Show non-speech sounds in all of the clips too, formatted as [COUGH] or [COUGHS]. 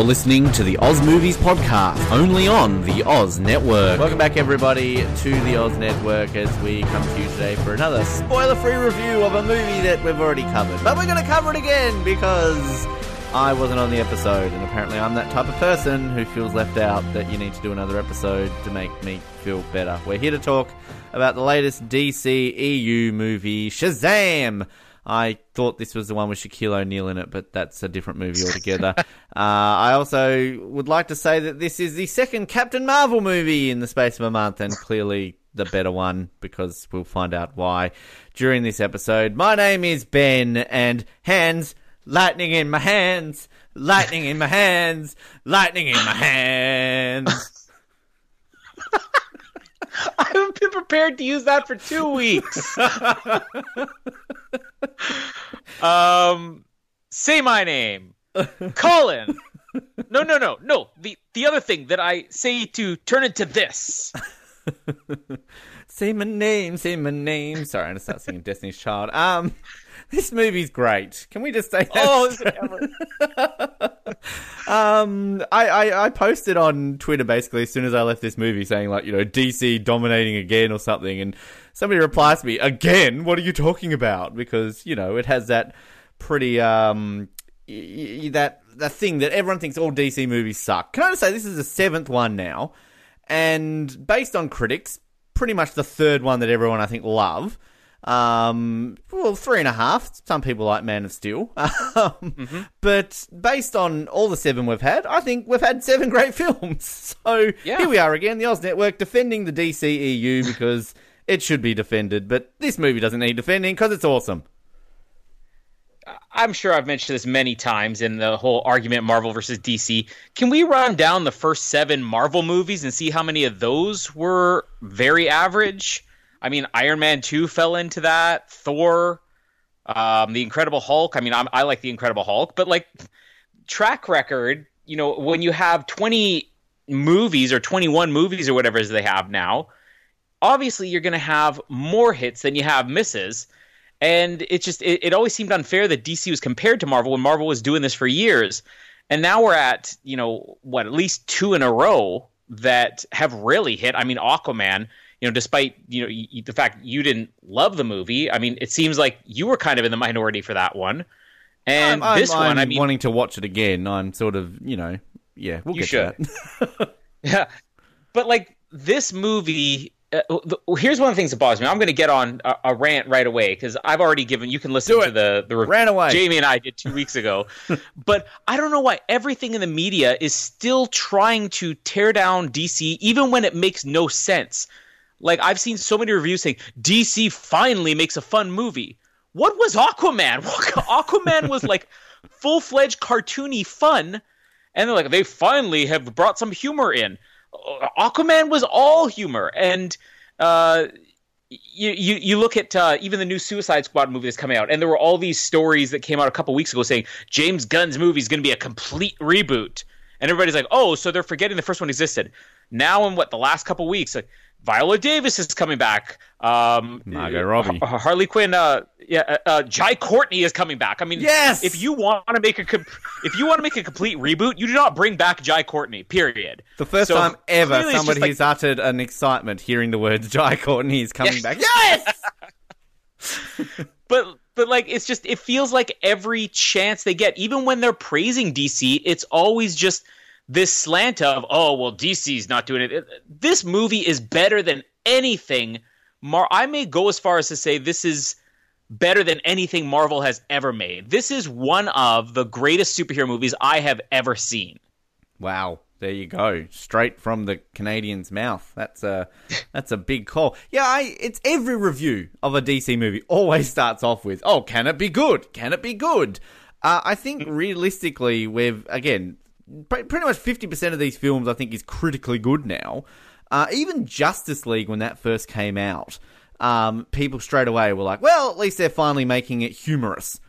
You're listening to the Oz Movies Podcast, only on the Oz Network. Welcome back, everybody, to the Oz Network as we come to you today for another spoiler free review of a movie that we've already covered. But we're going to cover it again because I wasn't on the episode, and apparently I'm that type of person who feels left out that you need to do another episode to make me feel better. We're here to talk about the latest DC EU movie, Shazam! I thought this was the one with Shaquille O'Neal in it, but that's a different movie altogether. [LAUGHS] uh, I also would like to say that this is the second Captain Marvel movie in the space of a month, and clearly the better one because we'll find out why during this episode. My name is Ben, and hands, lightning in my hands, lightning in my hands, lightning in my hands. [LAUGHS] [LAUGHS] I haven't been prepared to use that for two weeks. [LAUGHS] um, say my name, Colin. [LAUGHS] No, no, no, no. The the other thing that I say to turn into this. say my name, say my name. Sorry, I'm gonna start singing Destiny's Child. Um, [LAUGHS] this movie's great. Can we just say that? Oh, [LAUGHS] um, I, I, I posted on Twitter basically as soon as I left this movie saying like, you know, DC dominating again or something, and somebody replies to me, again, what are you talking about? Because, you know, it has that pretty, um, y- y- that, that thing that everyone thinks all DC movies suck. Can I just say this is the seventh one now, and based on critics, pretty much the third one that everyone I think love. Um, well, three and a half. Some people like Man of Steel. [LAUGHS] Um, Mm-hmm. But based on all the seven we've had, I think we've had seven great [LAUGHS] films. So Yeah. here we are again, the Oz Network defending the DCEU [LAUGHS] because it should be defended. But this movie doesn't need defending because it's awesome. I'm sure I've mentioned this many times in the whole argument Marvel versus DC. Can we run down the first seven Marvel movies and see how many of those were very average? I mean, Iron Man 2 fell into that, Thor, um, The Incredible Hulk. I mean, I'm, I like The Incredible Hulk, but like track record, you know, when you have 20 movies or 21 movies or whatever they have now, obviously you're going to have more hits than you have misses and it just it, it always seemed unfair that DC was compared to Marvel when Marvel was doing this for years, and now we're at you know what at least two in a row that have really hit. I mean, Aquaman. You know, despite you know y- the fact you didn't love the movie, I mean, it seems like you were kind of in the minority for that one. And I'm, this I'm, one, I I'm mean, wanting to watch it again. I'm sort of, you know, yeah, we'll You get should. to that. [LAUGHS] Yeah, but like this movie. Uh, the, here's one of the things that bothers me. I'm going to get on a, a rant right away because I've already given. You can listen to the the Ran away. Jamie and I did two weeks ago, [LAUGHS] but I don't know why everything in the media is still trying to tear down DC, even when it makes no sense. Like I've seen so many reviews saying DC finally makes a fun movie. What was Aquaman? [LAUGHS] Aquaman was like full fledged cartoony fun, and they're like they finally have brought some humor in. Uh, Aquaman was all humor, and uh, you, you you look at uh, even the new Suicide Squad movie that's coming out, and there were all these stories that came out a couple weeks ago saying James Gunn's movie is going to be a complete reboot, and everybody's like, oh, so they're forgetting the first one existed. Now, in what the last couple weeks, like, Viola Davis is coming back. Um, Margot Robbie. Har- Harley Quinn. Uh, yeah, uh, uh, Jai Courtney is coming back. I mean, Yes! If you want to make a com- if you want to make a complete reboot, you do not bring back Jai Courtney. Period. The first So, time ever clearly it's just somebody like- has uttered an excitement hearing the words [LAUGHS] Jai Courtney is coming Yes. back. [LAUGHS] Yes! but but like it's just it feels like every chance they get even when they're praising dc it's always just this slant of oh well dc's not doing it this movie is better than anything Mar- i may go as far as to say this is better than anything marvel has ever made this is one of the greatest superhero movies i have ever seen Wow, there you go, straight from the Canadian's mouth. That's a [LAUGHS] that's a big call. Yeah, I, it's every review of a DC movie always starts off with, "Oh, can it be good? Can it be good?" Uh, I think realistically, we've again pretty much fifty percent of these films I think is critically good now. Uh, even Justice League when that first came out, um, people straight away were like, "Well, at least they're finally making it humorous."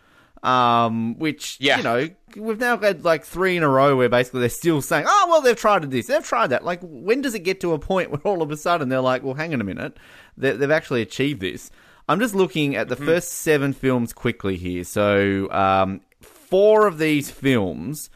Um, which Yeah. you know we've now had like three in a row where basically they're still saying, "Oh, well, they've tried this, they've tried that." Like, when does it get to a point where all of a sudden they're like, "Well, hang on a minute, they- they've actually achieved this"? I'm just looking at the first seven films quickly here. So, um, four of these films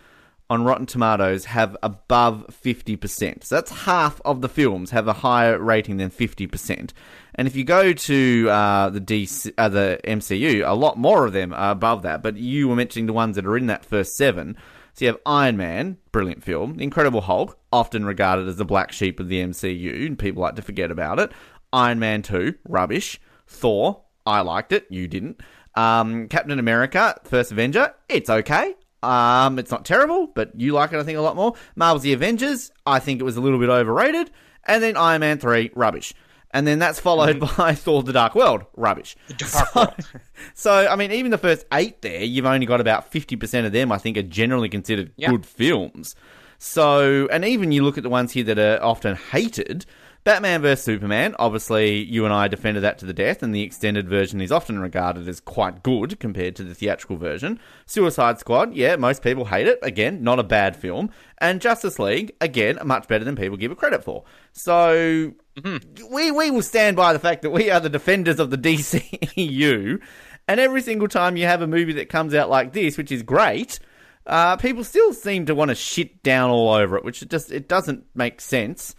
on Rotten Tomatoes have above 50%. So that's half of the films have a higher rating than 50%. And if you go to uh, the DC, uh, the MCU, a lot more of them are above that. But you were mentioning the ones that are in that first seven. So you have Iron Man, brilliant film. Incredible Hulk, often regarded as the black sheep of the MCU, and people like to forget about it. Iron Man 2, rubbish. Thor, I liked it, you didn't. Um, Captain America, First Avenger, it's okay. Um, it's not terrible, but you like it, I think, a lot more. Marvel's The Avengers, I think it was a little bit overrated. And then Iron Man 3, rubbish. And then that's followed mm-hmm. by [LAUGHS] Thor The Dark World, rubbish. Dark so, World. so, I mean, even the first eight there, you've only got about 50% of them, I think, are generally considered yeah. good films. So, and even you look at the ones here that are often hated, Batman vs Superman, obviously, you and I defended that to the death, and the extended version is often regarded as quite good compared to the theatrical version. Suicide Squad, yeah, most people hate it. Again, not a bad film. And Justice League, again, much better than people give it credit for. So, mm-hmm. we, we will stand by the fact that we are the defenders of the [LAUGHS] DCEU, and every single time you have a movie that comes out like this, which is great, uh, people still seem to want to shit down all over it, which it just it doesn't make sense.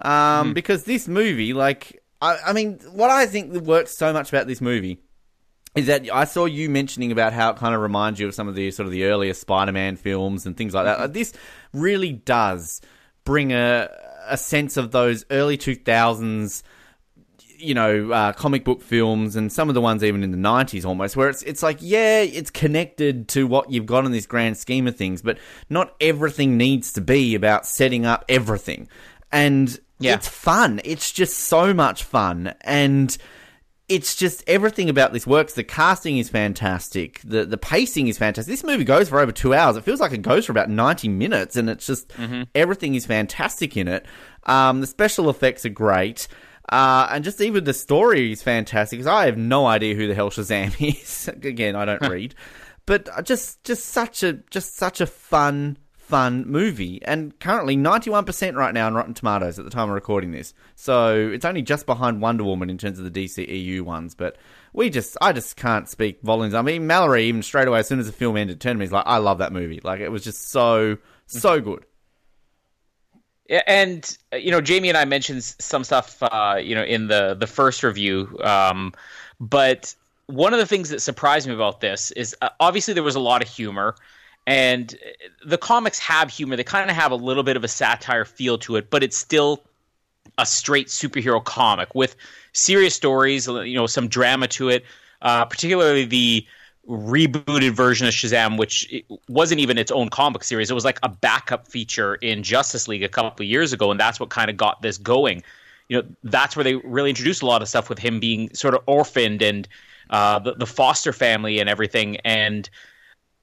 Um, mm. Because this movie, like, I, I mean, what I think works so much about this movie is that I saw you mentioning about how it kind of reminds you of some of the sort of the earlier Spider-Man films and things like that. Like, this really does bring a a sense of those early two thousands, you know, uh, comic book films and some of the ones even in the nineties almost, where it's it's like yeah, it's connected to what you've got in this grand scheme of things, but not everything needs to be about setting up everything. And yeah. It's fun. It's just so much fun. And it's just everything about this works. The casting is fantastic. The the pacing is fantastic. This movie goes for over two hours. It feels like it goes for about ninety minutes, and it's just mm-hmm. everything is fantastic in it. Um, the special effects are great. Uh, and just even the story is fantastic because I have no idea who the hell Shazam [LAUGHS] is. Again, I don't [LAUGHS] read, but just just such a just such a fun fun movie. And currently 91% right now on Rotten Tomatoes at the time of recording this. So it's only just behind Wonder Woman in terms of the DCEU ones. But we just, I just can't speak volumes. I mean, Mallory, even straight away, as soon as the film ended, turned to me, he's like, I love that movie. Like, it was just so, so good. And you know, Jamie and I mentioned some stuff, uh, you know, in the the first review. Um, but one of the things that surprised me about this is uh, obviously there was a lot of humor and the comics have humor. They kind of have a little bit of a satire feel to it, but it's still a straight superhero comic with serious stories, you know, some drama to it. Uh, particularly the rebooted version of Shazam, which wasn't even its own comic series. It was like a backup feature in Justice League a couple of years ago, and that's what kind of got this going. You know, that's where they really introduced a lot of stuff with him being sort of orphaned and uh, the, the foster family and everything. And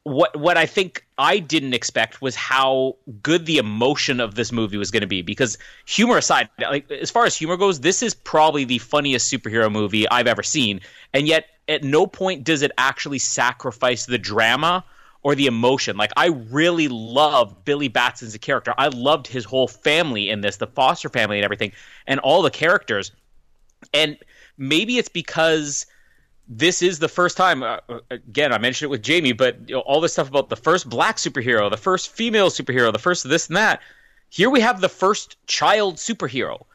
what what I think I didn't expect was how good the emotion of this movie was going to be. Because humor aside, like as far as humor goes, this is probably the funniest superhero movie I've ever seen, and yet at no point does it actually sacrifice the drama or the emotion. Like I really love Billy Batson as a character. I loved his whole family in this, the Foster family and everything, and all the characters. And maybe it's because this is the first time. Uh, again, I mentioned it with Jamie, but you know, all this stuff about the first black superhero, the first female superhero, the first this and that. Here we have the first child superhero.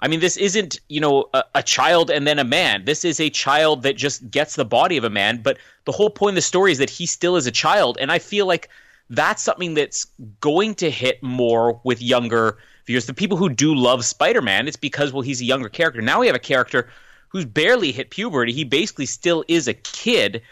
I mean, this isn't you know a, a, child and then a man. This is a child that just gets the body of a man. But the whole point of the story is that he still is a child, and I feel like that's something that's going to hit more with younger viewers. The people who do love Spider-Man, it's because well, he's a younger character. Now we have a character who's barely hit puberty. He basically still is a kid.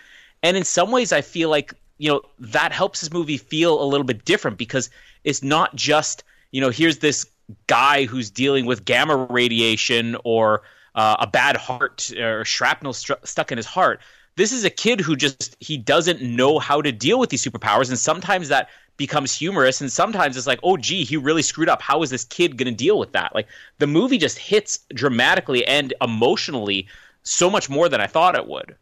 And in some ways, I feel like, you know, that helps this movie feel a little bit different because it's not just, you know, here's this guy who's dealing with gamma radiation or uh, a bad heart or shrapnel st- stuck in his heart. This is a kid who just he doesn't know how to deal with these superpowers, and sometimes that becomes humorous and sometimes it's like oh gee he really screwed up how is this kid going to deal with that like the movie just hits dramatically and emotionally so much more than i thought it would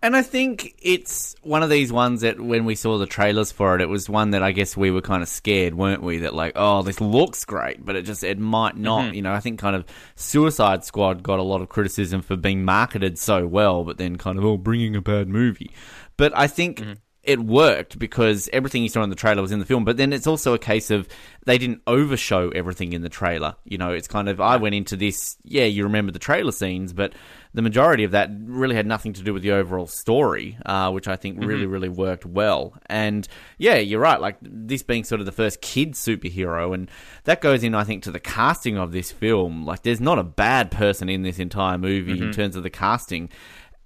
and I think it's one of these ones that when we saw the trailers for it, it was one that I guess we were kind of scared, weren't we? That like, oh, this looks great, but it just it might not. Mm-hmm. You know, I think kind of Suicide Squad got a lot of criticism for being marketed so well, but then kind of oh, bringing a bad movie. But I think mm-hmm it worked because everything you saw in the trailer was in the film. But then it's also a case of they didn't overshow everything in the trailer. You know, it's kind of I went into this. Yeah, you remember the trailer scenes, but the majority of that really had nothing to do with the overall story, uh, which I think really, mm-hmm. really worked well. And yeah, you're right. Like this being sort of the first kid superhero, and that goes in, I think, to the casting of this film. Like, there's not a bad person in this entire movie mm-hmm. in terms of the casting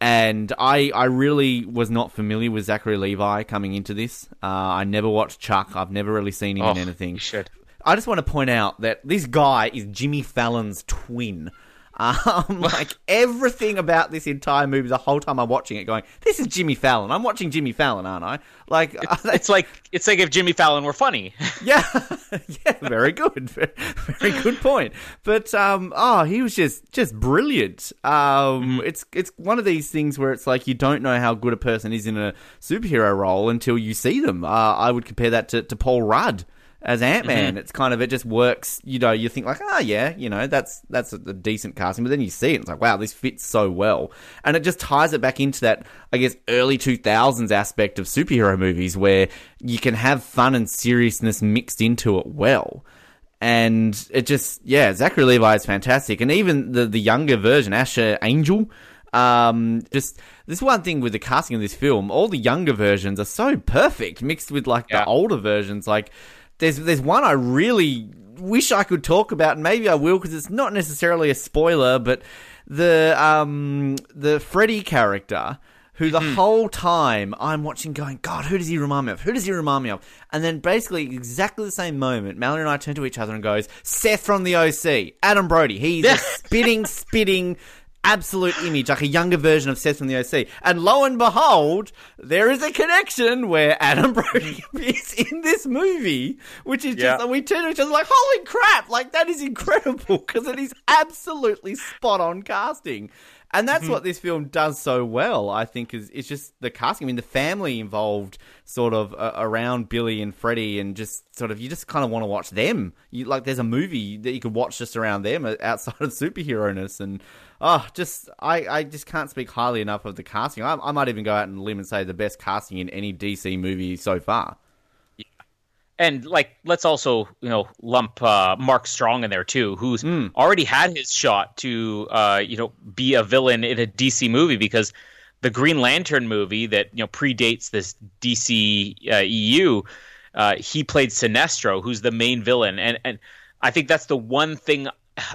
and I I really was not familiar with Zachary Levi coming into this. Uh, I never watched Chuck. I've never really seen him oh, in anything. I just want to point out that this guy is Jimmy Fallon's twin. Um, [LAUGHS] like everything about this entire movie, the whole time I'm watching it, going, "This is Jimmy Fallon." I'm watching Jimmy Fallon, aren't I? Like it's, [LAUGHS] it's like it's like if Jimmy Fallon were funny. [LAUGHS] yeah, yeah, very good, very, very, good point. But um, oh, he was just just brilliant. Um, mm-hmm. it's it's one of these things where it's like you don't know how good a person is in a superhero role until you see them. Uh, I would compare that to, to Paul Rudd as Ant Man. Mm-hmm. It's kind of it just works. You know, you think like, ah, oh, yeah, you know, that's that's a, a, decent casting, but then you see it, it's like, wow, this fits so well, and it just ties it back into that, I guess, early two thousands aspect of superhero movies where you can have fun and seriousness mixed into it well. And it just, yeah, Zachary Levi is fantastic, and even the the younger version, Asher Angel, um, just this one thing with the casting of this film, all the younger versions are so perfect mixed with like yeah. the older versions. Like there's there's one I really wish I could talk about, and maybe I will because it's not necessarily a spoiler, but the um the Freddy character who the mm-hmm. whole time I'm watching going, God, who does he remind me of? Who does he remind me of? And then basically exactly the same moment, Mallory and I turn to each other and goes, Seth from the OC, Adam Brody. He's a [LAUGHS] spitting, spitting absolute image, like a younger version of Seth from the OC. And lo and behold, there is a connection where Adam [LAUGHS] Brody is in this movie, which is just, yeah. we turn to each other like, holy crap, like that is incredible because it is absolutely spot on casting. And that's mm-hmm. what this film does so well, I think, is it's just the casting. I mean, the family involved sort of uh, around Billy and Freddie, and just sort of, you just kind of want to watch them. You Like, there's a movie that you could watch just around them uh, outside of superhero ness. And oh, just I, I just can't speak highly enough of the casting. I, I might even go out and limb and say the best casting in any DC movie so far. Yeah. And like, let's also you know lump uh, Mark Strong in there too, who's mm. already had his shot to uh, you know be a villain in a DC movie because the Green Lantern movie that you know predates this DC uh, EU, uh, he played Sinestro, who's the main villain, and and I think that's the one thing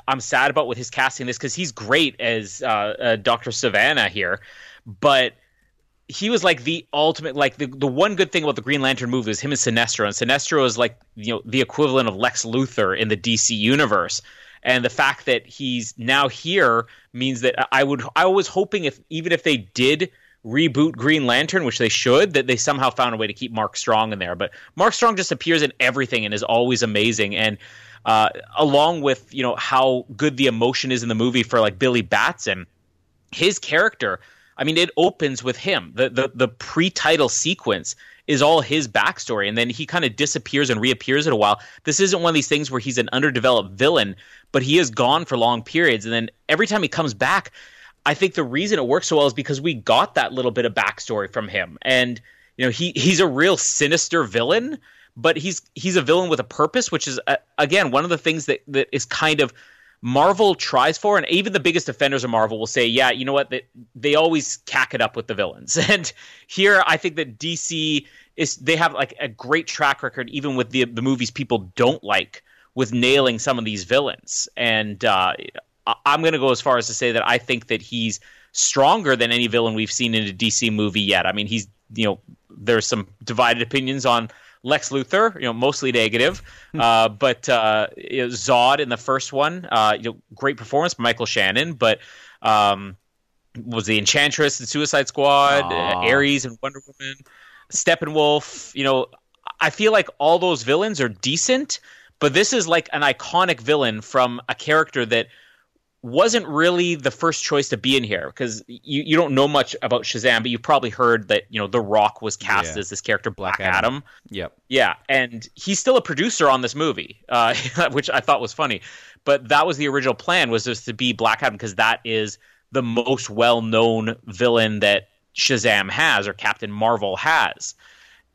I'm sad about with his casting this because he's great as uh, uh, Doctor Sivana here, but he was like the ultimate like the, the one good thing about the Green Lantern movie is him and Sinestro, and Sinestro is like you know the equivalent of Lex Luthor in the DC universe. And the fact that he's now here means that I would I was hoping if even if they did reboot Green Lantern, which they should, that they somehow found a way to keep Mark Strong in there. But Mark Strong just appears in everything and is always amazing. And uh, along with you know how good the emotion is in the movie for like Billy Batson, his character. I mean, it opens with him. The the the pre-title sequence is all his backstory, and then he kind of disappears and reappears in a while. This isn't one of these things where he's an underdeveloped villain, but he is gone for long periods, and then every time he comes back, I think the reason it works so well is because we got that little bit of backstory from him, and you know he he's a real sinister villain, but he's he's a villain with a purpose, which is uh, again one of the things that that is kind of Marvel tries for, and even the biggest defenders of Marvel will say, "Yeah, you know what? They, they always cack it up with the villains." [LAUGHS] And here, I think that DC is they have like a great track record, even with the the movies people don't like, with nailing some of these villains. And uh, I'm going to go as far as to say that I think that he's stronger than any villain we've seen in a DC movie yet. I mean, he's you know there's some divided opinions on Lex Luthor, you know, mostly negative, hmm. uh, but uh, you know, Zod in the first one, uh, you know, great performance by Michael Shannon, but um, was the Enchantress and Suicide Squad, uh, Ares and Wonder Woman, Steppenwolf. You know, I feel like all those villains are decent, but this is like an iconic villain from a character that wasn't really the first choice to be in here because you, you don't know much about Shazam, but you've probably heard that you know The Rock was cast yeah. as this character Black, Black Adam. Adam. Yep. Yeah, and he's still a producer on this movie, uh, [LAUGHS] which I thought was funny. But that was the original plan was just to be Black Adam because that is the most well known villain that Shazam has or Captain Marvel has.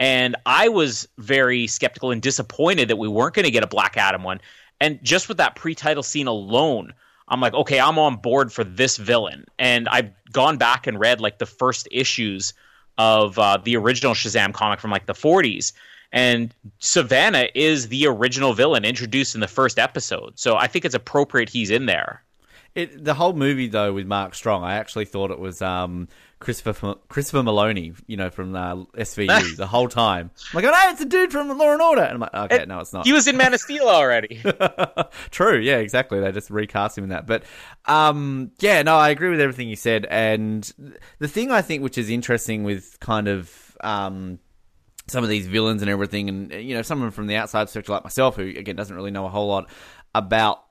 And I was very skeptical and disappointed that we weren't going to get a Black Adam one. And just with that pre-title scene alone, I'm like, okay, I'm on board for this villain. And I've gone back and read like the first issues of uh, the original Shazam comic from like the 40s. And Sivana is the original villain introduced in the first episode. So I think it's appropriate he's in there. It, the whole movie though with Mark Strong, I actually thought it was um, Christopher Christopher Meloni, you know, from uh, SVU [LAUGHS] the whole time. I'm like, oh no, it's a dude from Law and Order. And I'm like, okay, it, no, it's not. He was in Man of Steel already. [LAUGHS] True, yeah, exactly. They just recast him in that. But um, yeah, no, I agree with everything you said. And the thing I think which is interesting with kind of um, some of these villains and everything, and you know, someone from the outside perspective like myself, who again doesn't really know a whole lot about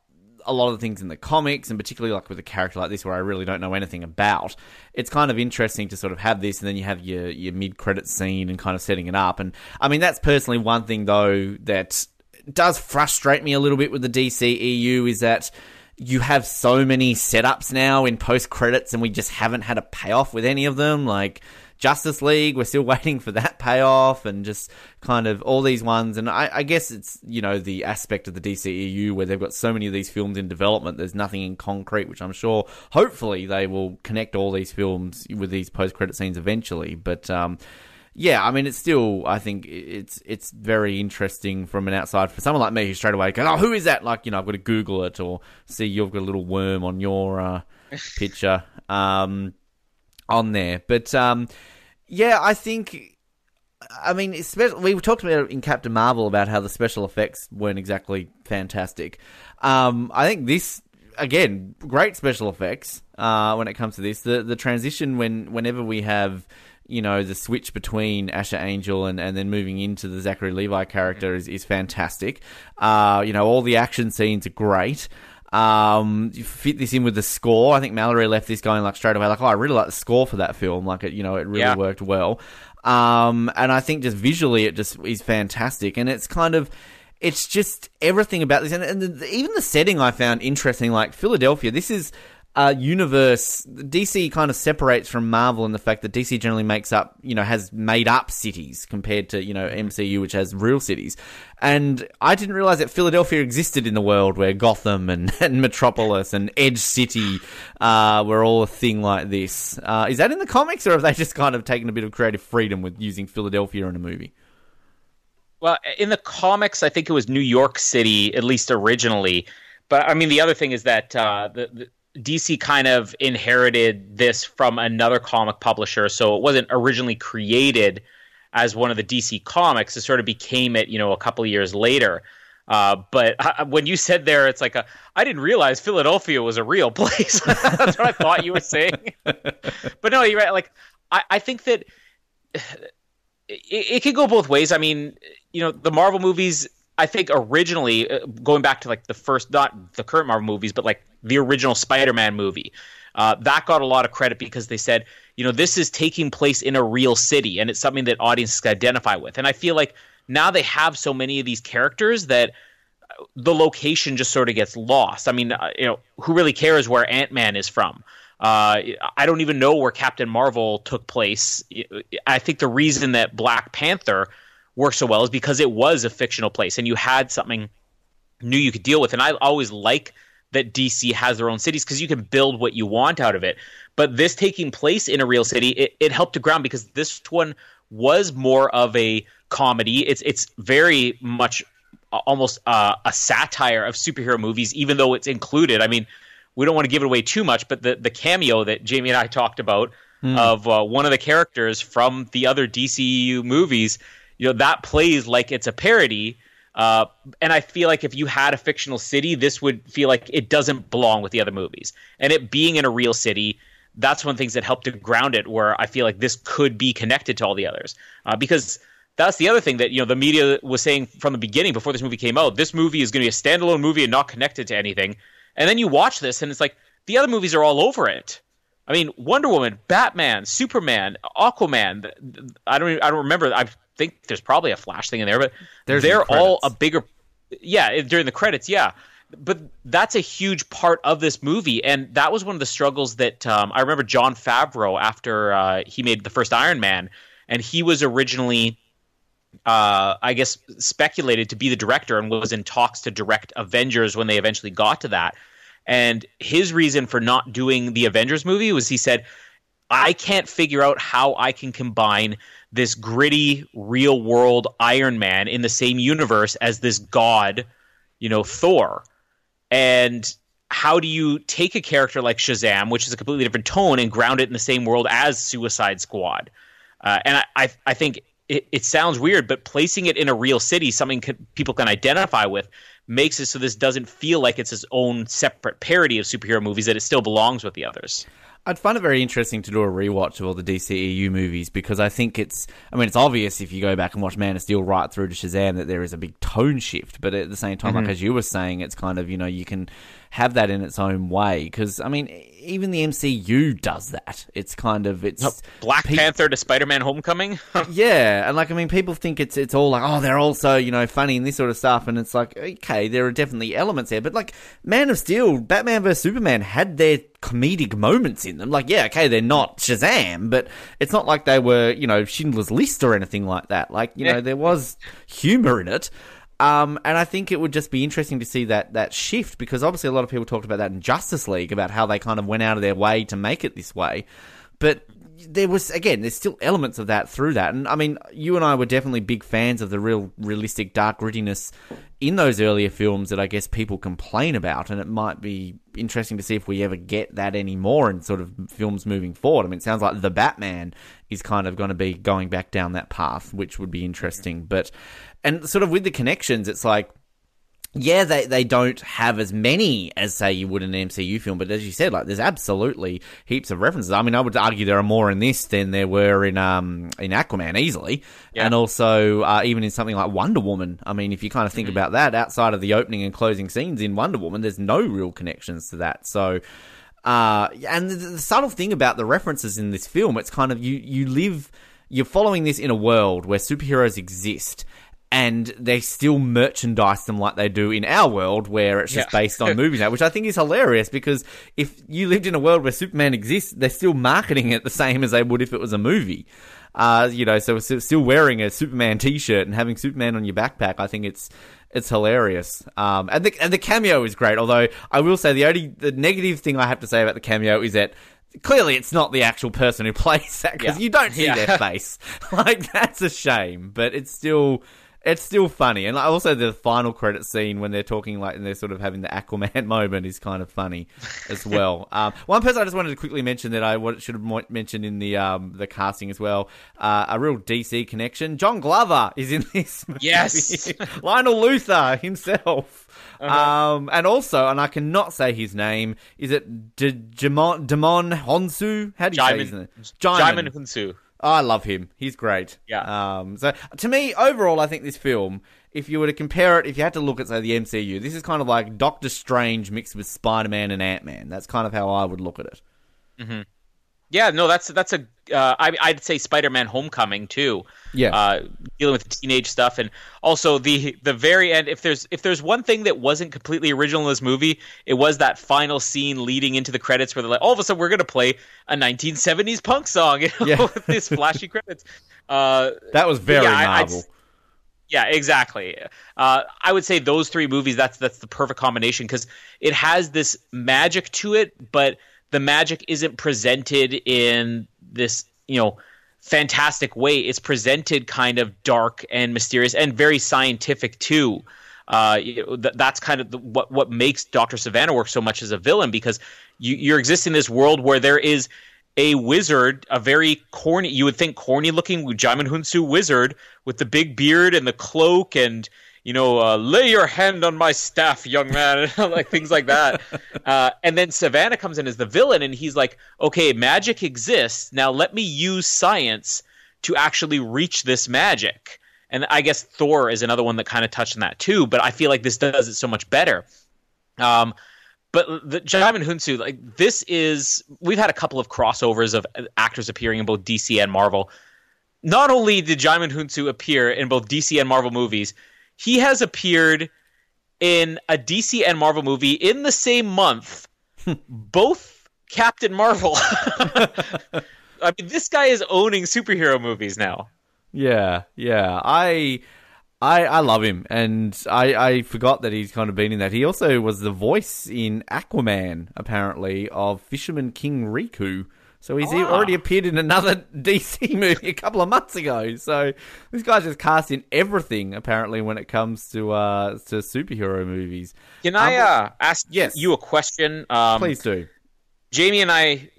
a lot of things in the comics, and particularly like with a character like this, where I really don't know anything about, it's kind of interesting to sort of have this, and then you have your your mid credit scene and kind of setting it up. And I mean, that's personally one thing though that does frustrate me a little bit with the DCEU is that you have so many setups now in post credits, and we just haven't had a payoff with any of them. Like Justice League, we're still [LAUGHS] waiting for that payoff, and just kind of all these ones. And I, I, guess it's you know the aspect of the DCEU where they've got so many of these films in development. There's nothing in concrete, which I'm sure, hopefully, they will connect all these films with these post credit scenes eventually. But um, yeah, I mean, it's still. I think it's it's very interesting from an outside for someone like me who straight away goes, "Oh, who is that?" Like you know, I've got to Google it or see you've got a little worm on your uh, [LAUGHS] picture. Um, on there. But um, yeah, I think. I mean, we talked about in Captain Marvel about how the special effects weren't exactly fantastic. Um, I think this again, great special effects uh, when it comes to this. The the transition when whenever we have you know the switch between Asher Angel and, and then moving into the Zachary Levi character is, is fantastic. Uh, you know all the action scenes are great. Um, you fit this in with the score. I think Mallory left this going like straight away, like, oh, I really like the score for that film. Like, it, you know, it really yeah. worked well. Um, and I think just visually, it just is fantastic. And it's kind of, it's just everything about this, and, and the, even the setting I found interesting. Like Philadelphia, this is uh, universe, DC kind of separates from Marvel in the fact that DC generally makes up, you know, has made up cities compared to, you know, MCU, which has real cities. And I didn't realize that Philadelphia existed in the world where Gotham and, [LAUGHS] and Metropolis and Edge City uh, were all a thing like this. Uh, is that in the comics, or have they just kind of taken a bit of creative freedom with using Philadelphia in a movie? Well, in the comics, I think it was New York City, at least originally. But I mean, the other thing is that uh, the, the DC kind of inherited this from another comic publisher, so it wasn't originally created as one of the DC comics. It sort of became it, you know, a couple years later. Uh, but I, [LAUGHS] when you said there, it's like I didn't realize Philadelphia was a real [LAUGHS] place. [LAUGHS] That's what I thought you were saying. but no, you're right. Like I, I think that [SIGHS] it, it could go both ways. I mean, you know, the Marvel movies I think originally uh, going back to like the first, not the current Marvel movies, but like the original Spider-Man movie, uh, that got a lot of credit because they said, you know, this is taking place in a real city, and it's something that audiences can identify with. And I feel like now they have so many of these characters that uh, the location just sort of gets lost. I mean, uh, you know, who really cares where Ant Man is from? Uh, I don't even know where Captain Marvel took place. I think the reason that Black Panther worked so well is because it was a fictional place and you had something new you could deal with. And I always like that DC has their own cities because you can build what you want out of it. But this taking place in a real city, it, it helped to ground because this one was more of a comedy. It's it's very much almost uh, a satire of superhero movies, even though it's included. I mean, we don't want to give it away too much, but the the cameo that Jamie and I talked about mm. of uh, one of the characters from the other DCU movies you know that plays like it's a parody. Uh, and I feel like if you had a fictional city, this would feel like it doesn't belong with the other movies. And it being in a real city, that's one of the things that helped to ground it. Where I feel like this could be connected to all the others, uh, because that's the other thing that you know the media was saying from the beginning before this movie came out. This movie is going to be a standalone movie and not connected to anything. And then you watch this, and it's like the other movies are all over it. I mean, Wonder Woman, Batman, Superman, Aquaman. I don't. I don't remember. I think there's probably a Flash thing in there, but there's they're the all a bigger. Yeah, during the credits, yeah. But that's a huge part of this movie, and that was one of the struggles that um, I remember. Jon Favreau, after uh, he made the first Iron Man, and he was originally uh, I guess, speculated to be the director and was in talks to direct Avengers when they eventually got to that. And his reason for not doing the Avengers movie was he said, I can't figure out how I can combine this gritty, real world Iron Man in the same universe as this god, you know, Thor. And how do you take a character like Shazam, which is a completely different tone, and ground it in the same world as Suicide Squad? Uh, and I, I, I think it, it, sounds weird, but placing it in a real city, something people can identify with, makes it so this doesn't feel like it's its own separate parody of superhero movies, that it still belongs with the others. I'd find it very interesting to do a rewatch of all the DCEU movies because I think it's, I mean, it's obvious if you go back and watch Man of Steel right through to Shazam that there is a big tone shift. But at the same time, mm-hmm. like as you were saying, it's kind of, you know, you can have that in its own way because, I mean, even the MCU does that. It's kind of, it's. Black pe- Panther to Spider Man Homecoming? [LAUGHS] yeah. And like, I mean, people think it's, it's all like, oh, they're also, you know, funny and this sort of stuff. And it's like, okay, there are definitely elements there. But like, Man of Steel, Batman vs. Superman had their comedic moments in them. Like, yeah, okay, they're not Shazam, but it's not like they were, you know, Schindler's List or anything like that. Like, you yeah. know, there was humor in it. Um, and I think it would just be interesting to see that that shift because obviously a lot of people talked about that in Justice League about how they kind of went out of their way to make it this way. But there was again, there's still elements of that through that, and I mean, you and I were definitely big fans of the real realistic dark grittiness in those earlier films that I guess people complain about, and it might be interesting to see if we ever get that anymore in sort of films moving forward. I mean, it sounds like the Batman is kind of going to be going back down that path, which would be interesting, but and sort of with the connections, it's like yeah, they, they don't have as many as say you would in an MCU film, but as you said, like there's absolutely heaps of references. I mean, I would argue there are more in this than there were in um in Aquaman easily, yeah. and also uh, even in something like Wonder Woman. I mean, if you kind of think mm-hmm. about that, outside of the opening and closing scenes in Wonder Woman, there's no real connections to that. So, uh, and the, the subtle thing about the references in this film, it's kind of you you live you're following this in a world where superheroes exist and they still merchandise them like they do in our world where it's just yeah. based on [LAUGHS] movies now, which I think is hilarious because if you lived in a world where Superman exists, they're still marketing it the same as they would if it was a movie. Uh, you know, so still wearing a Superman T-shirt and having Superman on your backpack, I think it's it's hilarious. Um, and the and the cameo is great. Although I will say the only the negative thing I have to say about the cameo is that clearly it's not the actual person who [LAUGHS] plays that because yeah. you don't see yeah. their face. [LAUGHS] like that's a shame, but it's still it's still funny. And also the final credit scene when they're talking like and they're sort of having the Aquaman [LAUGHS] moment is kind of funny as well. [LAUGHS] um, one person I just wanted to quickly mention that I should have mentioned in the um, the casting as well. Uh, a real DC connection. John Glover is in [LAUGHS] this. Movie. Yes, Lionel Luthor himself. Uh-huh. Um, and also, and I cannot say his name. Is it Demon Honsu? How do you Djimon, say his name? Djimon Hounsou. I love him. He's great. Yeah. Um, so to me, overall, I think this film, if you were to compare it, if you had to look at say the MCU, this is kind of like Doctor Strange mixed with Spider Man and Ant Man. That's kind of how I would look at it. Mm-hmm. Yeah, no, that's that's a. Uh, I, I'd say Spider-Man: Homecoming too. Yeah, uh, dealing with the teenage stuff, and also the the very end. If there's if there's one thing that wasn't completely original in this movie, it was that final scene leading into the credits, where they're like, all of a sudden we're gonna play a 1970s punk song, [LAUGHS] you know, yeah. with these flashy credits. Uh, that was very yeah, novel. I, yeah, exactly. Uh, I would say those three movies. That's that's the perfect combination because it has this magic to it, but the magic isn't presented in this, you know, fantastic way. It's presented kind of dark and mysterious and very scientific too. Uh, that's kind of the, what what makes Doctor Sivana work so much as a villain because you, you're existing in this world where there is a wizard, a very corny, you would think corny looking Djimon Hounsou wizard with the big beard and the cloak and you know, uh, lay your hand on my staff, young man, [LAUGHS] like things like that. [LAUGHS] Uh, and then Sivana comes in as the villain, and he's like, okay, magic exists. Now let me use science to actually reach this magic. And I guess Thor is another one that kind of touched on that too, but I feel like this does it so much better. Um, but the Djimon Hounsou, like this is, we've had a couple of crossovers of actors appearing in both DC and Marvel. Not only did Djimon Hounsou appear in both DC and Marvel movies, he has appeared in a DC and Marvel movie in the same month, [LAUGHS] both Captain Marvel. [LAUGHS] I mean, this guy is owning superhero movies now. Yeah, yeah. I I I love him, and I I forgot that he's kind of been in that. He also was the voice in Aquaman, apparently, of Fisherman King Ricou. So he's Ah. already appeared in another [LAUGHS] DC movie a couple of months ago. So this guy's just cast in everything, apparently, when it comes to uh to superhero movies. Can I Um, uh, ask yes. you a question? Um, Please do. Jamie and I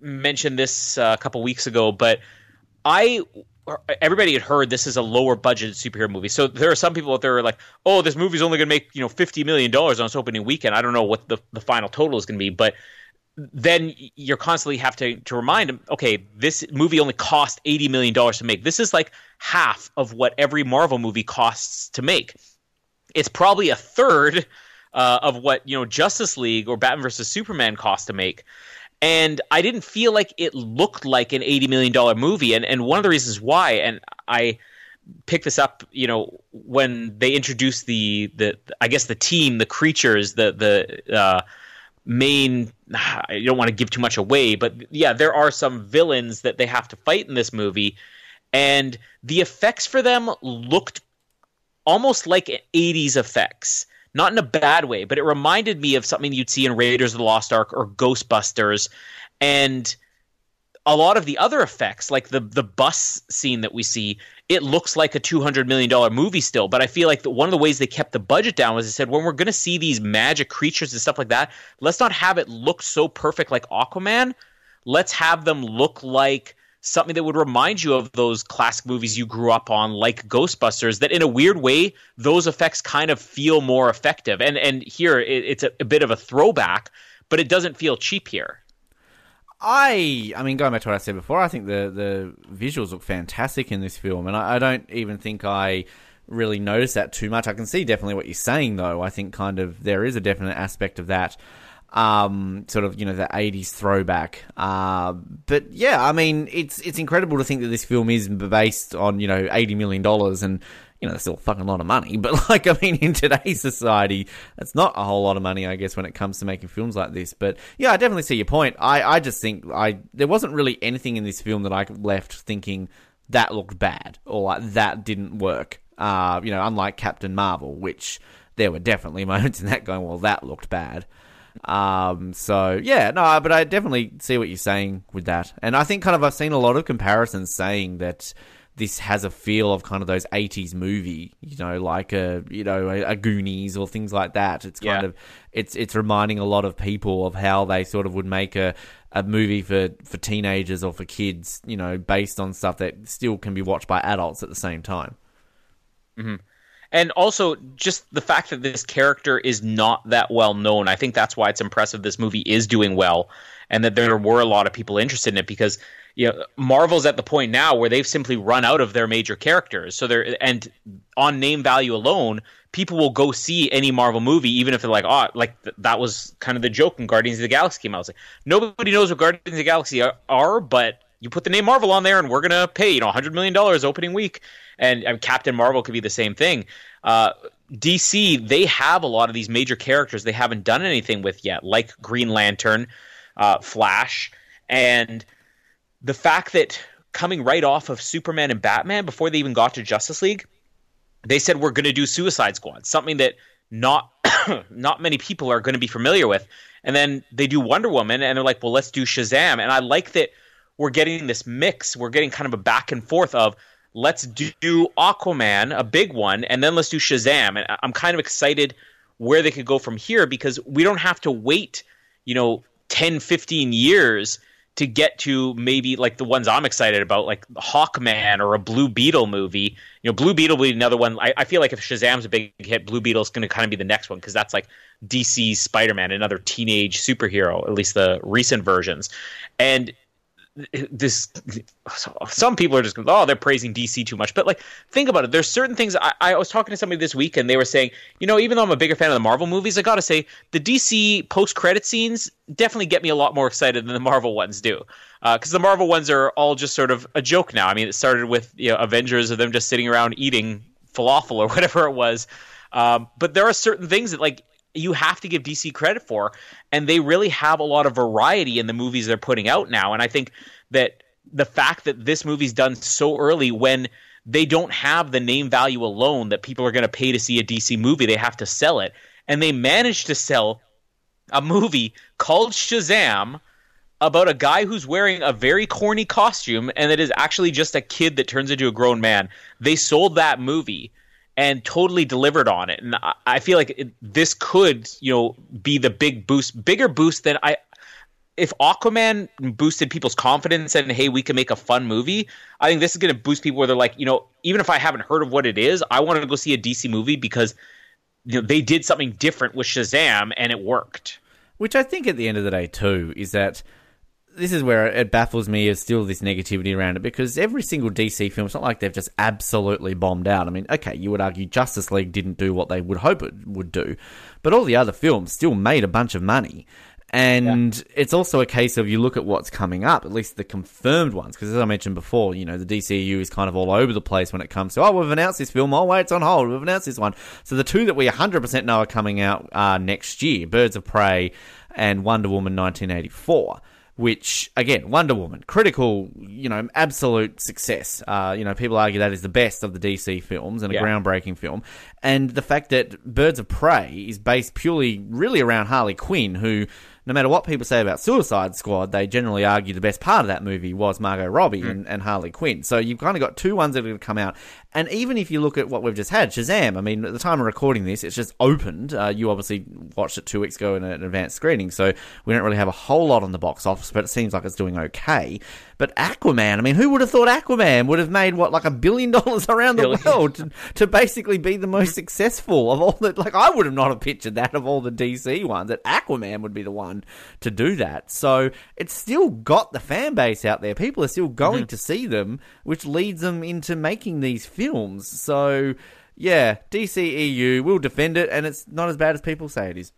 mentioned this uh, a couple weeks ago, but I everybody had heard this is a lower budget superhero movie. So there are some people out there who are like, "Oh, this movie's only going to make you know fifty million dollars on its opening weekend." I don't know what the the final total is going to be, but then you're constantly have to to remind them, okay, this movie only cost eighty million dollars to make. This is like half of what every Marvel movie costs to make. It's probably a third uh, of what you know Justice League or Batman versus Superman cost to make. And I didn't feel like it looked like an eighty million dollar movie, and and one of the reasons why, and I picked this up, you know, when they introduced the the I guess the team, the creatures, the the uh, main. [SIGHS] I don't want to give too much away, but yeah, there are some villains that they have to fight in this movie, and the effects for them looked almost like 80s effects. Not in a bad way, but it reminded me of something you'd see in Raiders of the Lost Ark or Ghostbusters. And a lot of the other effects, like the the bus scene that we see, it looks like a two hundred million dollar movie still. But I feel like the, one of the ways they kept the budget down was they said when we're going to see these magic creatures and stuff like that, let's not have it look so perfect like Aquaman. Let's have them look like something that would remind you of those classic movies you grew up on, like Ghostbusters. That in a weird way, those effects kind of feel more effective. And and here it, it's a, a bit of a throwback, but it doesn't feel cheap here. I, I mean, going back to what I said before, I think the the visuals look fantastic in this film, and I, I don't even think I really noticed that too much. I can see definitely what you're saying, though. I think kind of there is a definite aspect of that, um, sort of you know the '80s throwback. Uh, but yeah, I mean, it's it's incredible to think that this film is based on you know 80 million dollars and you know, that's still a fucking lot of money. [LAUGHS] But like, I mean, in today's society, that's not a whole lot of money, I guess, when it comes to making films like this. But yeah, I definitely see your point. I, I just think I there wasn't really anything in this film that I left thinking that looked bad or like that didn't work. Uh, you know, unlike Captain Marvel, which there were definitely [LAUGHS] moments in that going, well, that looked bad. Um, so yeah, no, but I definitely see what you're saying with that, and I think kind of I've seen a lot of comparisons saying that this has a feel of kind of those 80s movie, you know, like a you know a, a Goonies or things like that. It's kind Yeah. of it's it's reminding a lot of people of how they sort of would make a a movie for for teenagers or for kids, you know, based on stuff that still can be watched by adults at the same time. Mm-hmm. and also just the fact that this character is not that well known i think that's why it's impressive this movie is doing well and that there were a lot of people interested in it because you know marvel's at the point now where they've simply run out of their major characters. So they're and on name value alone people will go see any marvel movie even if they're like oh like th- that was kind of the joke when guardians of the galaxy came out. It's like nobody knows what guardians of the galaxy are, are but you put the name Marvel on there, and we're gonna pay you know 100 million dollars opening week, and, and Captain Marvel could be the same thing. Uh, DC they have a lot of these major characters they haven't done anything with yet, like Green Lantern, uh, Flash, and the fact that coming right off of Superman and Batman before they even got to Justice League, they said we're going to do Suicide Squad, something that not [COUGHS] not many people are going to be familiar with. And then they do Wonder Woman, and they're like, well, let's do Shazam. And I like that we're getting this mix. We're getting kind of a back and forth of let's do Aquaman, a big one, and then let's do Shazam. And I'm kind of excited where they could go from here because we don't have to wait, you know, 10, 15 years to get to maybe like the ones I'm excited about, like Hawkman or a Blue Beetle movie. You know, Blue Beetle will be another one. I, I feel like if Shazam's a big hit, Blue Beetle's going to kind of be the next one because that's like DC's Spider Man, another teenage superhero, at least the recent versions. And this some people are just going, oh they're praising dc too much. But like think about it. There's certain things I, I was talking to somebody this week and they were saying you know even though i'm a bigger fan of the marvel movies i gotta say the dc post-credit scenes definitely get me a lot more excited than the marvel ones do. Because the marvel ones are all just sort of a joke now. I mean it started with you know avengers of them just sitting around eating falafel or [LAUGHS] whatever it was. Um, but there are certain things that like you have to give DC credit for, and they really have a lot of variety in the movies they're putting out now. And I think that the fact that this movie's done so early when they don't have the name value alone that people are going to pay to see a DC movie. They have to sell it. And they managed to sell a movie called Shazam about a guy who's wearing a very corny costume and that is actually just a kid that turns into a grown man. They sold that movie and totally delivered on it. And I feel like it, this could, you know, be the big boost, bigger boost than I if Aquaman boosted people's confidence and hey, we can make a fun movie, I think this is going to boost people where they're like, you know, even if I haven't heard of what it is, I want to go see a DC movie because you know they did something different with Shazam and it worked. Which I think at the end of the day too is that this is where it baffles me is still this negativity around it because every single DC film, it's not like they've just absolutely bombed out. I mean, okay, you would argue Justice League didn't do what they would hope it would do, but all the other films still made a bunch of money. And yeah. it's also a case of you look at what's coming up, at least the confirmed ones, because as I mentioned before, you know, the DCU is kind of all over the place when it comes to, oh, we've announced this film, oh, wait, it's on hold, we've announced this one. So the two that we 100% know are coming out are next year Birds of Prey and Wonder Woman 1984 which again, Wonder Woman, critical, you know, absolute success. Uh, you know, people argue that is the best of the DC films and a yeah. groundbreaking film. And the fact that Birds of Prey is based purely, really around Harley Quinn, who no matter what people say about Suicide Squad, they generally argue the best part of that movie was Margot Robbie mm. and, and, Harley Quinn. So you've kind of got two ones that are going to come out. And even if you look at what we've just had, Shazam, I mean, at the time of recording this, it's just opened. Uh, you obviously watched it two weeks ago in an advanced screening, so we don't really have a whole lot on the box office, but it seems like it's doing okay. But Aquaman, I mean, who would have thought Aquaman would have made what like a billion [LAUGHS] dollars around the billion. world to, to, basically be the most successful of all the like I would have not have pictured that of all the DC ones that Aquaman would be the one to do that. So it's still got the fan base out there. People are still going mm-hmm. to see them, which leads them into making these films. So yeah, DCEU will defend it, and it's not as bad as people say it is.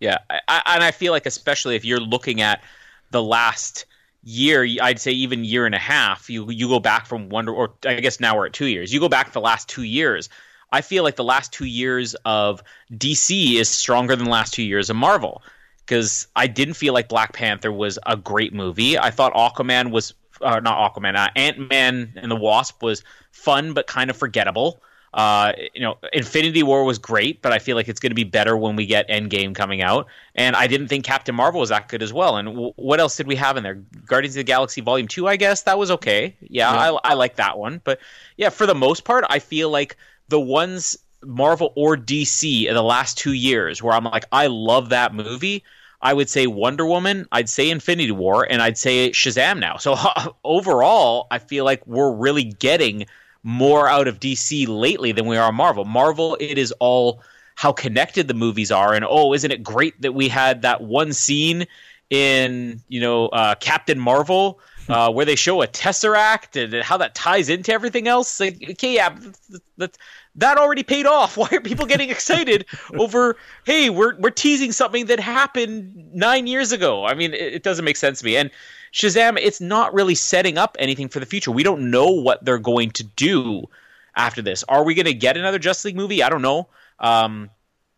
Yeah, I, and I feel like especially if you're looking at the last year, I'd say even year and a half, you you go back from Wonder, or I guess now we're at two years. You go back the last two years. I feel like the last two years of DC is stronger than the last two years of Marvel because I didn't feel like Black Panther was a great movie. I thought Aquaman was uh, not Aquaman, uh, Ant Man and the Wasp was fun but kind of forgettable. Uh, you know, Infinity War was great, but I feel like it's going to be better when we get Endgame coming out. And I didn't think Captain Marvel was that good as well. And w- what else did we have in there? Guardians of the Galaxy Volume Two, I guess that was okay. Yeah, yeah. I, I like that one. But yeah, for the most part, I feel like the ones Marvel or DC in the last two years where I'm like, I love that movie. I would say Wonder Woman, I'd say Infinity War, and I'd say Shazam now. So [LAUGHS] overall, I feel like we're really getting more out of DC lately than we are Marvel. Marvel, it is all how connected the movies are, and oh, isn't it great that we had that one scene in you know uh, Captain Marvel uh, where they show a tesseract and how that ties into everything else. Like, okay, yeah, that, that already paid off. [LAUGHS] Why are people getting excited over? Hey, we're we're teasing something that happened nine years ago. I mean, it, it doesn't make sense to me. And Shazam, it's not really setting up anything for the future. We don't know what they're going to do after this. Are we going to get another Justice League movie? I don't know. Um,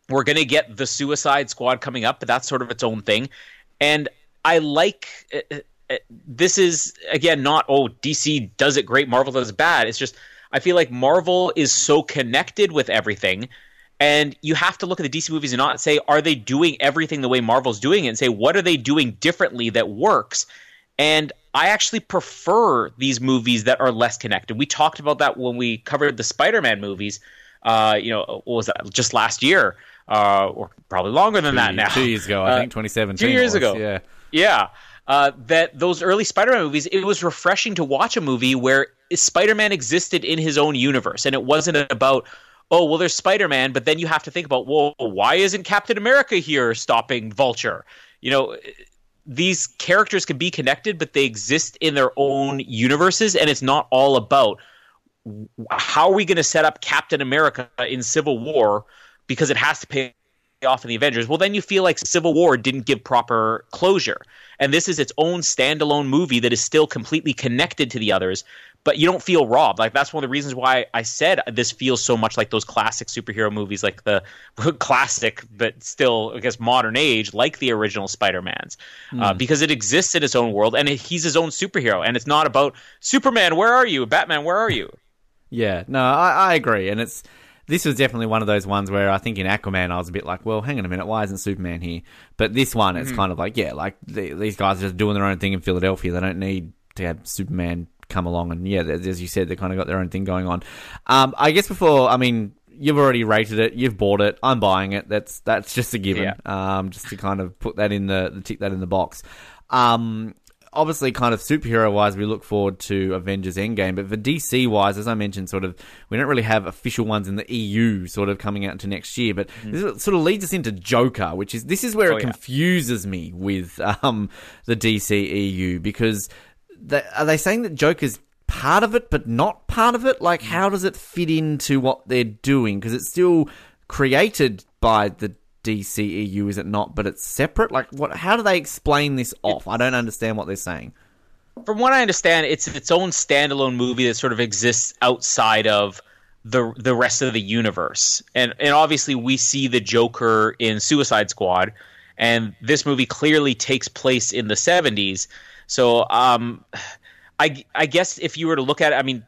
we're going to get the Suicide Squad coming up, but that's sort of its own thing. And I like uh, uh, this is again not oh DC does it great, Marvel does it bad. It's just I feel like Marvel is so connected with everything and you have to look at the DC movies and not say, are they doing everything the way Marvel's doing it? And say, what are they doing differently that works? And I actually prefer these movies that are less connected. We talked about that when we covered the Spider-Man movies. Uh, you know, what was that? Just last year, uh, or probably longer than two, that now. Two years ago, I uh, think, 2017. Two years was, ago, yeah, yeah. Uh, that those early Spider-Man movies, it was refreshing to watch a movie where Spider-Man existed in his own universe, and it wasn't about oh well, there's Spider-Man, but then you have to think about well, why isn't Captain America here stopping Vulture? You know, these characters can be connected, but they exist in their own universes, and it's not all about how are we going to set up Captain America in Civil War because it has to pay off in the Avengers, well, then you feel like Civil War didn't give proper closure. And this is its own standalone movie that is still completely connected to the others, but you don't feel robbed. Like that's one of the reasons why I said this feels so much like those classic superhero movies, like the [LAUGHS] classic, but still, I guess, modern age, like the original Spider Mans, mm. uh, hmm. because it exists in its own world and it, he's his own superhero. And it's not about Superman, where are you? Batman, where are you? Yeah, no, I, I agree. And it's this was definitely one of those ones where I think in Aquaman I was a bit like, well, hang on a minute, why isn't Superman here? But this one, it's mm-hmm. kind of like, yeah, like the, these guys are just doing their own thing in Philadelphia. They don't need to have Superman come along, and yeah, as you said, they kind of got their own thing going on. Um, I guess before, I mean, you've already rated it, you've bought it, I'm buying it. That's that's just a given. Yeah. Um, just to kind of put that in the, the tick that in the box. Um, obviously kind of superhero wise, we look forward to Avengers Endgame. But for DC wise, as I mentioned, sort of we don't really have official ones in the EU sort of coming out into next year. But mm. this sort of leads us into Joker, which is this is where oh, it confuses yeah. me with um, the DC EU because they, are they saying that Joker's part of it but not part of it? Like, mm. how does it fit into what they're doing? Because it's still created by the DCEU, is it not? But it's separate. Like, what? How do they explain this off? I don't understand what they're saying. From what I understand, it's its own standalone movie that sort of exists outside of the the rest of the universe. And and obviously, we see the Joker in Suicide Squad, and this movie clearly takes place in the '70s. So, um, I I guess if you were to look at it, I mean,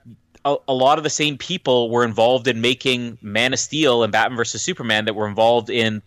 a, a, lot of the same people were involved in making Man of Steel and Batman vs Superman that were involved in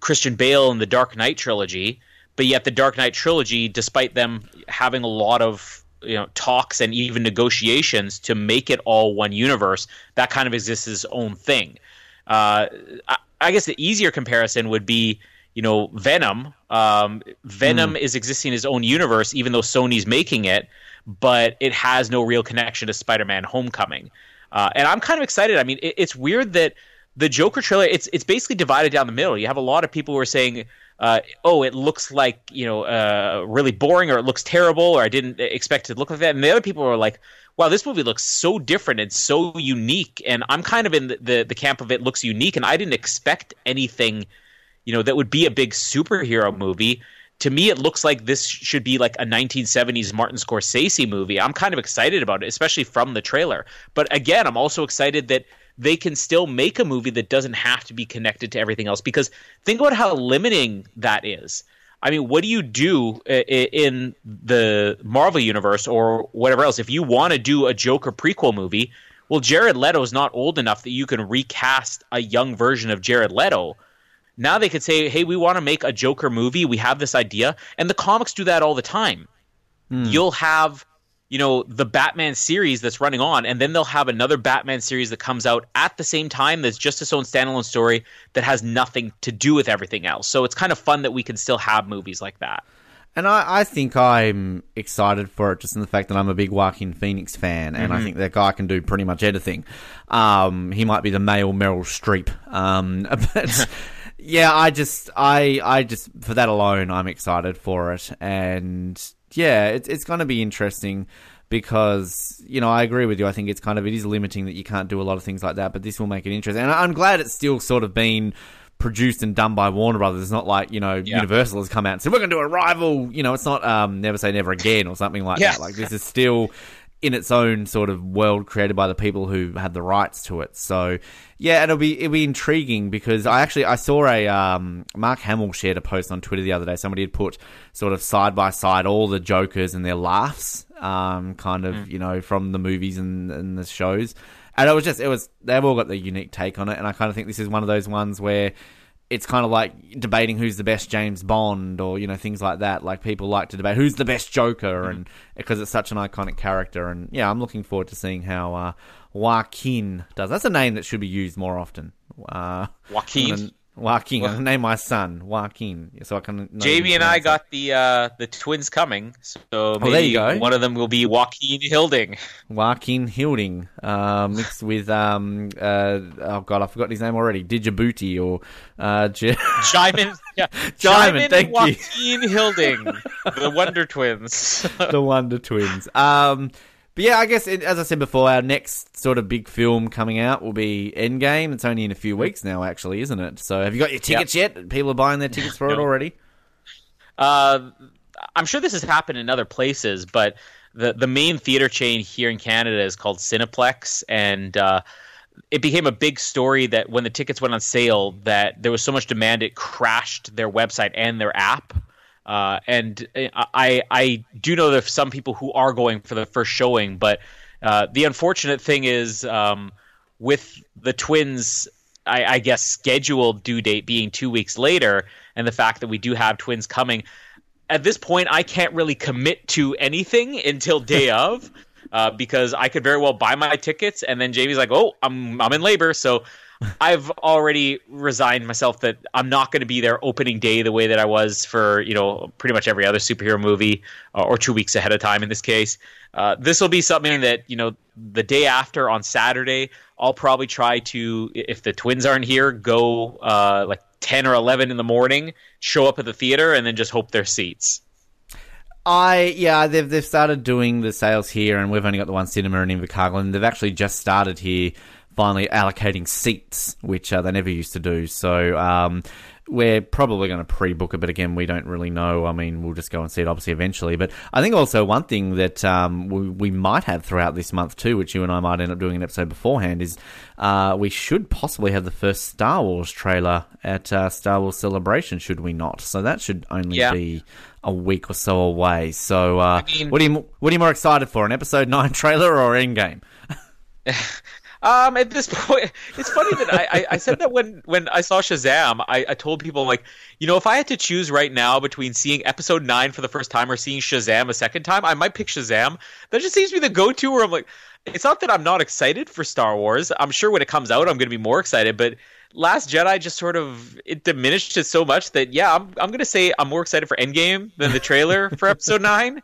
Christian Bale and the Dark Knight trilogy, but yet the Dark Knight trilogy, despite them having a lot of you know talks and even negotiations to make it all one universe, that kind of exists as its own thing. Uh, I, I, guess the easier comparison would be you know Venom. Um, Venom mm. is existing in his own universe, even though Sony's making it, but it has no real connection to Spider-Man: Homecoming. Uh, and I'm kind of excited. I mean, it, it's weird that the Joker trailer it's it's basically divided down the middle. You have a lot of people who are saying, uh, "Oh, it looks like you know uh, really boring, or it looks terrible, or I didn't expect it to look like that," and the other people are like, "Wow, this movie looks so different and so unique." And I'm kind of in the, the, the camp of it looks unique, and I didn't expect anything, you know, that would be a big superhero movie. To me, it looks like this should be like a 1970s Martin Scorsese movie. I'm kind of excited about it, especially from the trailer. But again, I'm also excited that they can still make a movie that doesn't have to be connected to everything else. Because think about how limiting that is. I mean, what do you do uh, in the Marvel universe or whatever else? If you want to do a Joker prequel movie, well, Jared Leto is not old enough that you can recast a young version of Jared Leto. Now they could say, hey, we want to make a Joker movie. We have this idea. And the comics do that all the time. Mm. You'll have you know the Batman series that's running on, and then they'll have another Batman series that comes out at the same time that's just its own standalone story that has nothing to do with everything else. So it's kind of fun that we can still have movies like that. And I, I think I'm excited for it just in the fact that I'm a big Joaquin Phoenix fan, and mm-hmm. I think that guy can do pretty much anything. Um, he might be the male Meryl Streep, um, [LAUGHS] but. Yeah, I just, I, I just for that alone, I'm excited for it, and yeah, it's it's going to be interesting because you know I agree with you. I think it's kind of it is limiting that you can't do a lot of things like that, but this will make it interesting. And I'm glad it's still sort of been produced and done by Warner Brothers. It's not like you know yeah. Universal has come out and said we're going to do a rival. You know, it's not um, Never Say Never Again or something like that. Like this is still in its own sort of world created by the people who had the rights to it. So yeah, it'll be it'll be intriguing because I actually I saw a um, Mark Hamill shared a post on Twitter the other day. Somebody had put sort of side by side all the Jokers and their laughs, um, kind of mm. you know from the movies and, and the shows, and it was just it was they've all got their unique take on it, and I kind of think this is one of those ones where it's kind of like debating who's the best James Bond or you know things like that. Like people like to debate who's the best Joker, mm. and because it's such an iconic character. And yeah, I'm looking forward to seeing how uh, Joaquin does. That's a name that should be used more often. Uh, Joaquin. Joaquin. I'm name my son Joaquin, so I can. Jamie and I got the uh, the twins coming, so oh, one of them will be Joaquin Hilding. Joaquin Hilding, uh, mixed with um, uh, oh god, I forgot his name already. Djibouti or uh, J- [LAUGHS] Djimon, yeah, [LAUGHS] Djimon, thank Joaquin you. Hilding, the Wonder Twins, [LAUGHS] the Wonder Twins. Um, But yeah, I guess it, as I said before, our next sort of big film coming out will be Endgame. It's only in a few weeks now, actually, isn't it? So have you got your tickets yet? People are buying their tickets for it already. Uh, I'm sure this has happened in other places, but the the main theater chain here in Canada is called Cineplex, and uh, it became a big story that when the tickets went on sale, that there was so much demand, it crashed their website and their app. Uh, and I I do know there's some people who are going for the first showing, but uh, the unfortunate thing is um, with the twins. I, I guess scheduled due date being two weeks later, and the fact that we do have twins coming, at this point, I can't really commit to anything until day [LAUGHS] of, uh, because I could very well buy my tickets, and then Jamie's like, "Oh, I'm I'm in labor," so I've already resigned myself that I'm not going to be there opening day the way that I was for you know pretty much every other superhero movie, uh, or two weeks ahead of time in this case. Uh, this will be something that you know the day after on Saturday. I'll probably try to, if the twins aren't here, go uh, like 10 or 11 in the morning, show up at the theater, and then just hope their seats. I yeah, they've they've started doing the sales here, and we've only got the one cinema in Invercargill, and they've actually just started here, finally allocating seats, which uh, they never used to do. So um, we're probably going to pre-book it, but again, we don't really know. I mean, we'll just go and see it obviously eventually. But I think also one thing that um, we, we might have throughout this month too, which you and I might end up doing an episode beforehand, is uh, we should possibly have the first Star Wars trailer at uh, Star Wars Celebration, should we not? So that should only Yeah. be a week or so away. So, uh, mean- what are you what are you more excited for, an Episode Nine [LAUGHS] trailer or Endgame? [LAUGHS] Um, at this [LAUGHS] point, it's funny that I, I, I said that when, when I saw Shazam, I, I told people like, you know, if I had to choose right now between seeing Episode Nine for the first time or seeing Shazam a second time, I might pick Shazam. That just seems to be the go-to. Where I'm like, it's not that I'm not excited for Star Wars. I'm sure when it comes out, I'm going to be more excited. But Last Jedi just sort of it diminished it so much that yeah, I'm I'm going to say I'm more excited for Endgame than the trailer for [LAUGHS] Episode Nine.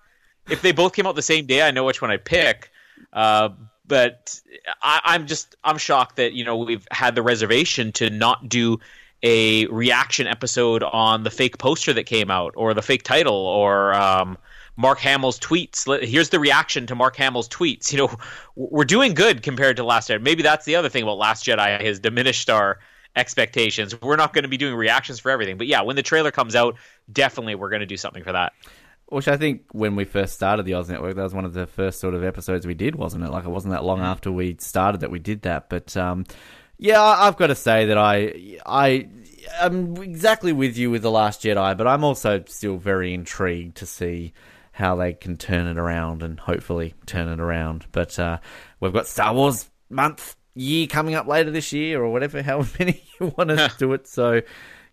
If they both came out the same day, I know which one I'd pick. Uh, but I, I'm just I'm shocked that you know we've had the reservation to not do a reaction episode on the fake poster that came out or the fake title or um, Mark Hamill's tweets. Here's the reaction to Mark Hamill's tweets. [LAUGHS] You know, we're doing good compared to Last Jedi. Maybe that's the other thing about Last Jedi has diminished our expectations. We're not going to be doing reactions for everything, but yeah, when the trailer comes out, definitely we're going to do something for that. Which I think when we first started the Oz Network, that was one of the first sort of episodes we did, wasn't it? Like it wasn't that long after we started that we did that. But um, yeah, I've got to say that I I am exactly with you with the Last Jedi, but I'm also still very intrigued to see how they can turn it around and hopefully turn it around. But uh, we've got Star Wars month year coming up later this year or whatever, [LAUGHS] however many you want to [LAUGHS] do it. So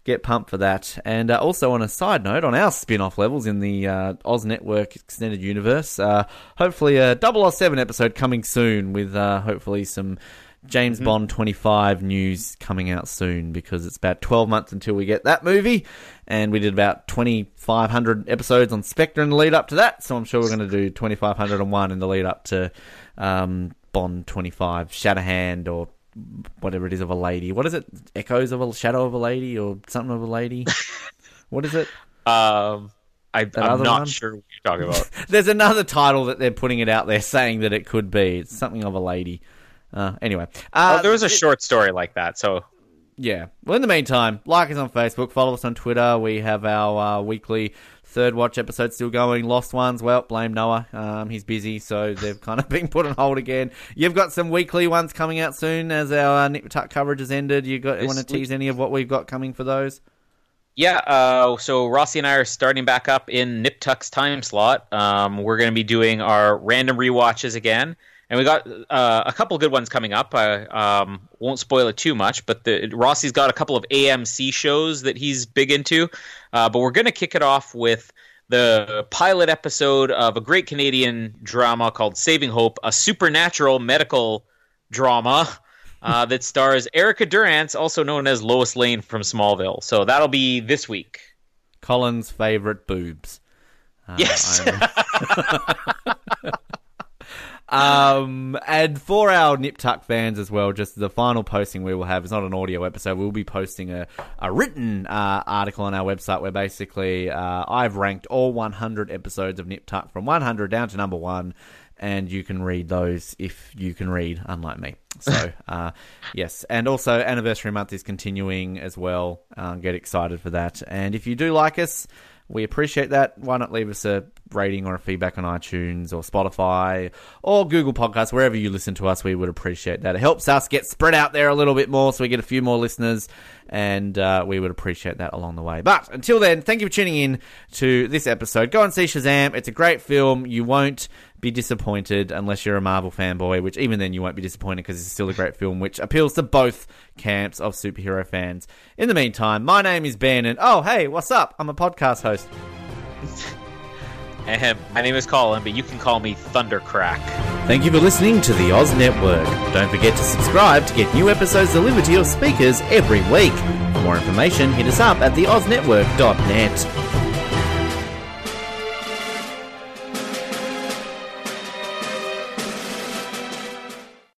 get pumped for that. And uh, also on a side note, on our spin-off levels in the uh, Oz Network Extended Universe, uh, hopefully a 007 episode coming soon with uh, hopefully some James Bond 25 news coming out soon because it's about 12 months until we get that movie. And we did about 2,500 episodes on Spectre in the lead up to that. So I'm sure we're going to do 2,501 in the lead up to um, Bond 25, Shatterhand or whatever it is of a lady. What is it? Echoes of a shadow of a lady or something of a lady? [LAUGHS] what is it? Um, I, I'm not one? sure what you're talking about. [LAUGHS] There's another title that they're putting it out there saying that it could be. It's something of a lady. Uh, anyway, uh, oh, there was a short story like that, so Yeah. Well, in the meantime, like us on Facebook, follow us on Twitter. We have our uh, weekly third watch episode still going. Lost ones, well, blame Noah. Um, he's busy, so they've [LAUGHS] kind of been put on hold again. You've got some weekly ones coming out soon as our uh, Nip Tuck coverage has ended. You got want to tease any of what we've got coming for those? Yeah, uh, so Rossi and I are starting back up in Nip Tuck's time slot. Um, we're going to be doing our random rewatches again, and we got uh, a couple good ones coming up. I um, won't spoil it too much, but the, Rossi's got a couple of AMC shows that he's big into. Uh, but we're going to kick it off with the pilot episode of a great Canadian drama called Saving Hope, a supernatural medical drama [LAUGHS] uh, that stars Erica Durance, also known as Lois Lane from Smallville. So that'll be this week. Colin's favorite boobs. Uh, Yes. [LAUGHS] [LAUGHS] Um, and for our Nip Tuck fans as well, just the final posting we will have is not an audio episode. We'll be posting a, a written uh, article on our website where basically uh, I've ranked all 100 episodes of Nip Tuck from 100 down to number one. and you can read those if you can read, unlike me. So, [LAUGHS] uh, yes. And also, Anniversary Month is continuing as well. Uh, get excited for that. And if you do like us, we appreciate that. Why not leave us a rating or a feedback on iTunes or Spotify or Google Podcasts, wherever you listen to us? We would appreciate that. It helps us get spread out there a little bit more so we get a few more listeners, and uh, we would appreciate that along the way. But until then, thank you for tuning in to this episode. Go and see Shazam. It's a great film. You won't be disappointed unless you're a Marvel fanboy, which even then you won't be disappointed because it's still a great film which appeals to both camps of superhero fans. In the meantime, my name is Ben, and oh, hey, what's up? I'm a podcast host. [LAUGHS] Ahem. My name is Colin, but you can call me Thundercrack. Thank you for listening to the Oz Network. Don't forget to subscribe to get new episodes delivered to your speakers every week. For more information, hit us up at theoznetwork.net.